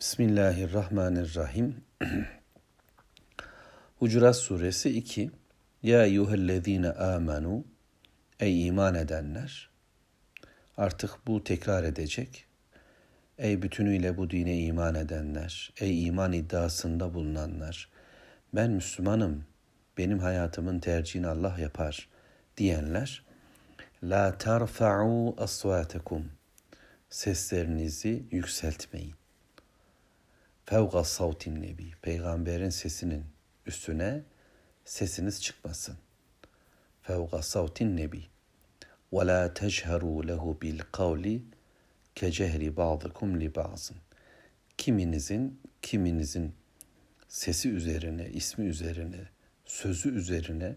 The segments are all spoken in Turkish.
Bismillahirrahmanirrahim. Hucurat suresi 2. Ya eyyühellezine amenu Ey iman edenler. Artık bu tekrar edecek. Ey bütünüyle bu dine iman edenler, ey iman iddiasında bulunanlar, ben Müslümanım, benim hayatımın tercihini Allah yapar diyenler, la tarfa'u aswatakum, seslerinizi yükseltmeyin fevga savtin nebi. Peygamberin sesinin üstüne sesiniz çıkmasın. Fevga savtin nebi. Ve la teşheru lehu bil kavli kecehri ba'dıkum li ba'zın. Kiminizin, kiminizin sesi üzerine, ismi üzerine, sözü üzerine,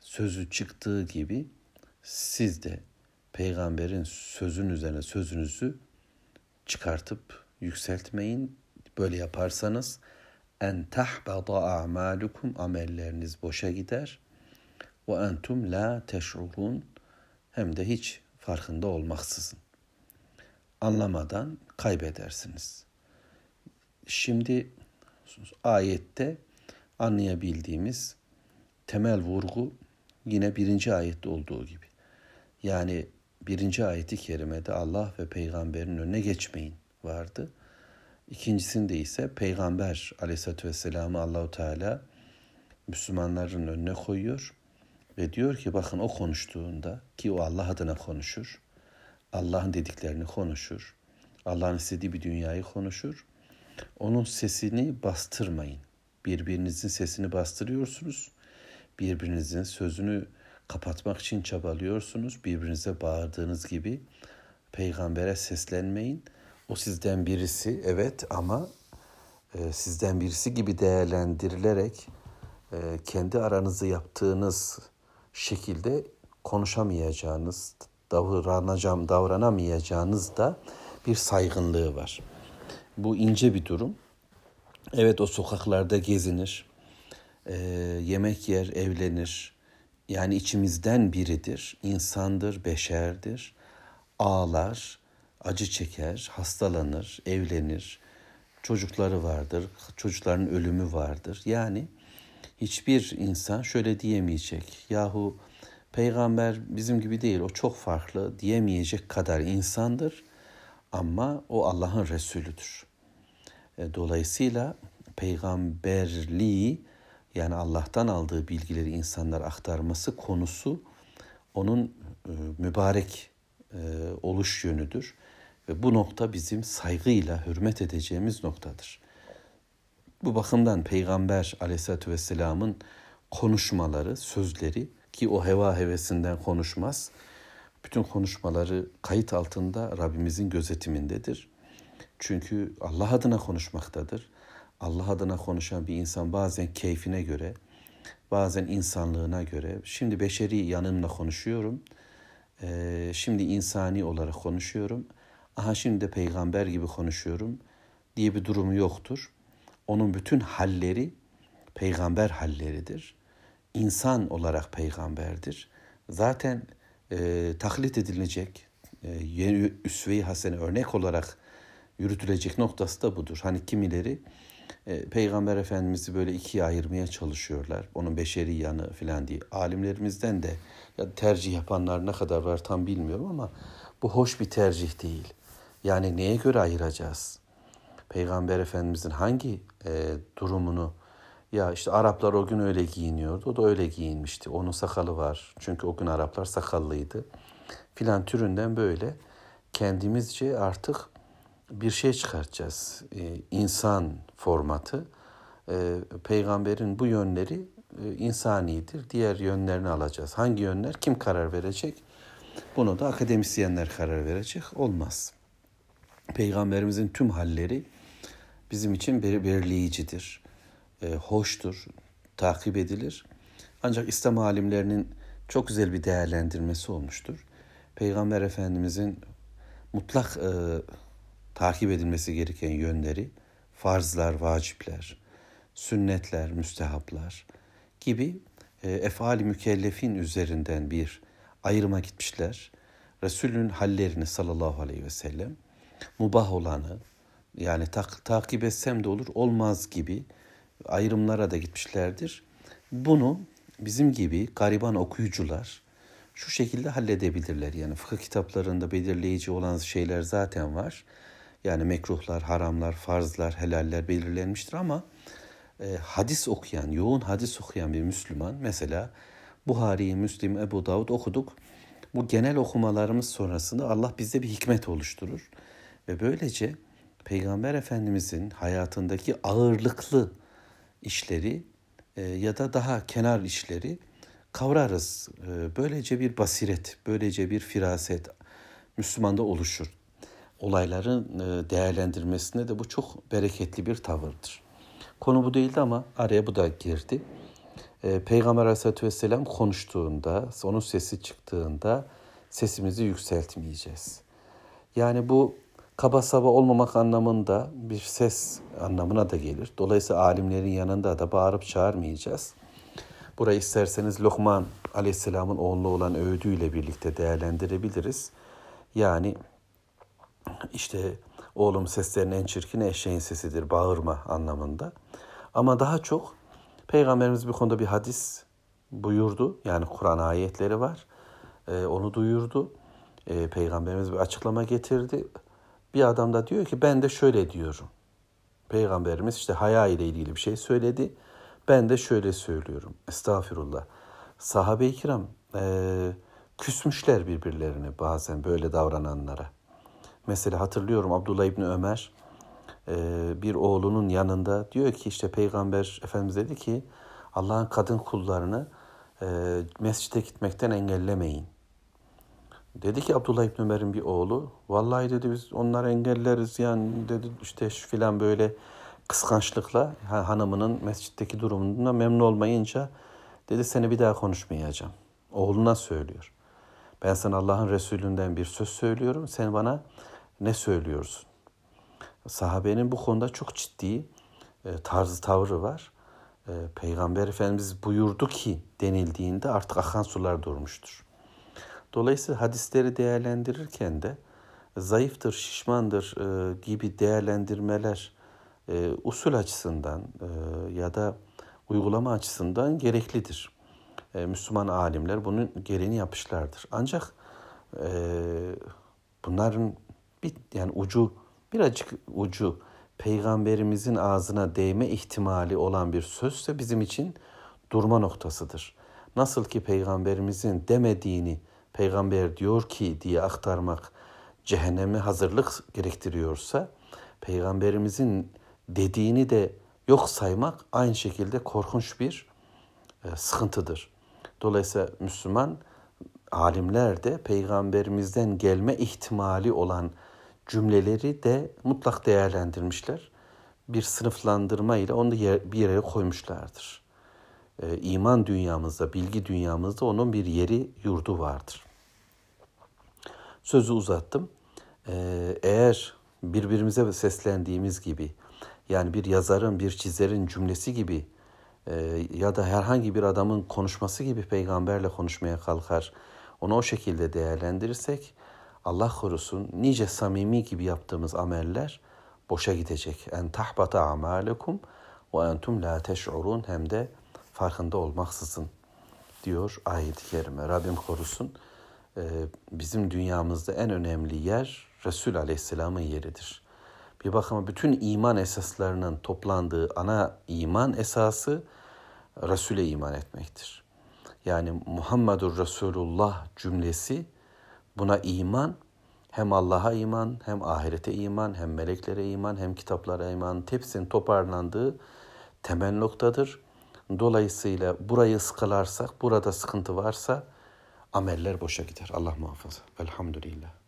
sözü çıktığı gibi siz de peygamberin sözün üzerine sözünüzü çıkartıp yükseltmeyin, Böyle yaparsanız en tahbada a'malukum amelleriniz boşa gider ve entum la teş'urun hem de hiç farkında olmaksızın. Anlamadan kaybedersiniz. Şimdi ayette anlayabildiğimiz temel vurgu yine birinci ayette olduğu gibi. Yani birinci ayeti kerimede Allah ve peygamberin önüne geçmeyin vardı. İkincisinde ise Peygamber aleyhissalatü vesselam'ı Allahu Teala Müslümanların önüne koyuyor ve diyor ki bakın o konuştuğunda ki o Allah adına konuşur. Allah'ın dediklerini konuşur. Allah'ın istediği bir dünyayı konuşur. Onun sesini bastırmayın. Birbirinizin sesini bastırıyorsunuz. Birbirinizin sözünü kapatmak için çabalıyorsunuz. Birbirinize bağırdığınız gibi peygambere seslenmeyin. O sizden birisi evet ama e, sizden birisi gibi değerlendirilerek e, kendi aranızda yaptığınız şekilde konuşamayacağınız, davranacağım, davranamayacağınız da bir saygınlığı var. Bu ince bir durum. Evet o sokaklarda gezinir, e, yemek yer, evlenir. Yani içimizden biridir, insandır, beşerdir, ağlar, acı çeker, hastalanır, evlenir, çocukları vardır, çocukların ölümü vardır. Yani hiçbir insan şöyle diyemeyecek. Yahu peygamber bizim gibi değil, o çok farklı diyemeyecek kadar insandır ama o Allah'ın Resulüdür. E, dolayısıyla peygamberliği yani Allah'tan aldığı bilgileri insanlar aktarması konusu onun e, mübarek e, oluş yönüdür. Ve bu nokta bizim saygıyla hürmet edeceğimiz noktadır. Bu bakımdan Peygamber aleyhissalatü vesselamın konuşmaları, sözleri ki o heva hevesinden konuşmaz. Bütün konuşmaları kayıt altında Rabbimizin gözetimindedir. Çünkü Allah adına konuşmaktadır. Allah adına konuşan bir insan bazen keyfine göre, bazen insanlığına göre, şimdi beşeri yanımla konuşuyorum, şimdi insani olarak konuşuyorum aha şimdi de peygamber gibi konuşuyorum diye bir durumu yoktur. Onun bütün halleri peygamber halleridir. İnsan olarak peygamberdir. Zaten e, taklit edilecek, e, üsve-i hasene örnek olarak yürütülecek noktası da budur. Hani kimileri Peygamber Efendimiz'i böyle ikiye ayırmaya çalışıyorlar. Onun beşeri yanı falan diye. Alimlerimizden de ya tercih yapanlar ne kadar var tam bilmiyorum ama bu hoş bir tercih değil. Yani neye göre ayıracağız? Peygamber Efendimizin hangi e, durumunu ya işte Araplar o gün öyle giyiniyordu. O da öyle giyinmişti. Onun sakalı var. Çünkü o gün Araplar sakallıydı. Filan türünden böyle kendimizce artık bir şey çıkartacağız. Ee, insan formatı. Ee, peygamberin bu yönleri e, insanidir. Diğer yönlerini alacağız. Hangi yönler? Kim karar verecek? Bunu da akademisyenler karar verecek. Olmaz. Peygamberimizin tüm halleri bizim için belirleyicidir, e, hoştur, takip edilir. Ancak İslam alimlerinin çok güzel bir değerlendirmesi olmuştur. Peygamber Efendimizin mutlak e, takip edilmesi gereken yönleri, farzlar, vacipler, sünnetler, müstehaplar gibi e, efali mükellefin üzerinden bir ayrıma gitmişler. Resulün hallerini sallallahu aleyhi ve sellem mubah olanı, Yani tak, takip etsem de olur olmaz gibi ayrımlara da gitmişlerdir. Bunu bizim gibi gariban okuyucular şu şekilde halledebilirler. Yani fıkıh kitaplarında belirleyici olan şeyler zaten var. Yani mekruhlar, haramlar, farzlar, helaller belirlenmiştir ama e, hadis okuyan, yoğun hadis okuyan bir Müslüman mesela Buhari, Müslim, Ebu Davud okuduk. Bu genel okumalarımız sonrasında Allah bizde bir hikmet oluşturur. Ve böylece Peygamber Efendimizin hayatındaki ağırlıklı işleri e, ya da daha kenar işleri kavrarız. E, böylece bir basiret, böylece bir firaset Müslümanda oluşur. Olayların e, değerlendirmesinde de bu çok bereketli bir tavırdır. Konu bu değildi ama araya bu da girdi. Peygamber Aleyhisselatü Vesselam konuştuğunda, onun sesi çıktığında sesimizi yükseltmeyeceğiz. Yani bu kaba saba olmamak anlamında bir ses anlamına da gelir. Dolayısıyla alimlerin yanında da bağırıp çağırmayacağız. Burayı isterseniz Lokman Aleyhisselam'ın oğlu olan öğüdüyle birlikte değerlendirebiliriz. Yani işte oğlum seslerin en çirkin eşeğin sesidir bağırma anlamında. Ama daha çok Peygamberimiz bir konuda bir hadis buyurdu. Yani Kur'an ayetleri var. Ee, onu duyurdu. Ee, Peygamberimiz bir açıklama getirdi. Bir adam da diyor ki ben de şöyle diyorum. Peygamberimiz işte haya ile ilgili bir şey söyledi. Ben de şöyle söylüyorum. Estağfirullah. Sahabe-i kiram e, küsmüşler birbirlerine bazen böyle davrananlara. Mesela hatırlıyorum Abdullah İbni Ömer e, bir oğlunun yanında diyor ki işte Peygamber Efendimiz dedi ki Allah'ın kadın kullarını e, mescide gitmekten engellemeyin. Dedi ki Abdullah İbni Ömer'in bir oğlu, vallahi dedi biz onları engelleriz yani dedi işte şu filan böyle kıskançlıkla hanımının mescitteki durumundan memnun olmayınca dedi seni bir daha konuşmayacağım. Oğluna söylüyor. Ben sana Allah'ın Resulünden bir söz söylüyorum. Sen bana ne söylüyorsun? Sahabenin bu konuda çok ciddi e, tarzı tavrı var. E, Peygamber Efendimiz buyurdu ki denildiğinde artık akan sular durmuştur. Dolayısıyla hadisleri değerlendirirken de zayıftır, şişmandır e, gibi değerlendirmeler usul açısından ya da uygulama açısından gereklidir. Müslüman alimler bunun gereğini yapmışlardır. Ancak bunların bir yani ucu birazcık ucu peygamberimizin ağzına değme ihtimali olan bir sözse bizim için durma noktasıdır. Nasıl ki peygamberimizin demediğini peygamber diyor ki diye aktarmak cehenneme hazırlık gerektiriyorsa peygamberimizin dediğini de yok saymak aynı şekilde korkunç bir e, sıkıntıdır. Dolayısıyla Müslüman alimler de peygamberimizden gelme ihtimali olan cümleleri de mutlak değerlendirmişler. Bir sınıflandırma ile onu bir yere koymuşlardır. Ee, iman dünyamızda, bilgi dünyamızda onun bir yeri, yurdu vardır. Sözü uzattım. Ee, eğer birbirimize seslendiğimiz gibi, yani bir yazarın, bir çizerin cümlesi gibi e, ya da herhangi bir adamın konuşması gibi peygamberle konuşmaya kalkar, onu o şekilde değerlendirirsek, Allah korusun nice samimi gibi yaptığımız ameller boşa gidecek. En tahbata amalekum ve entum la teş'urun hem de farkında olmaksızın diyor ayet-i kerime. Rabbim korusun. Ee, bizim dünyamızda en önemli yer Resul Aleyhisselam'ın yeridir. Bir bakıma bütün iman esaslarının toplandığı ana iman esası Resul'e iman etmektir. Yani Muhammedur Resulullah cümlesi buna iman hem Allah'a iman, hem ahirete iman, hem meleklere iman, hem kitaplara iman hepsinin toparlandığı temel noktadır. Dolayısıyla burayı sıkılarsak, burada sıkıntı varsa ameller boşa gider. Allah muhafaza. Elhamdülillah.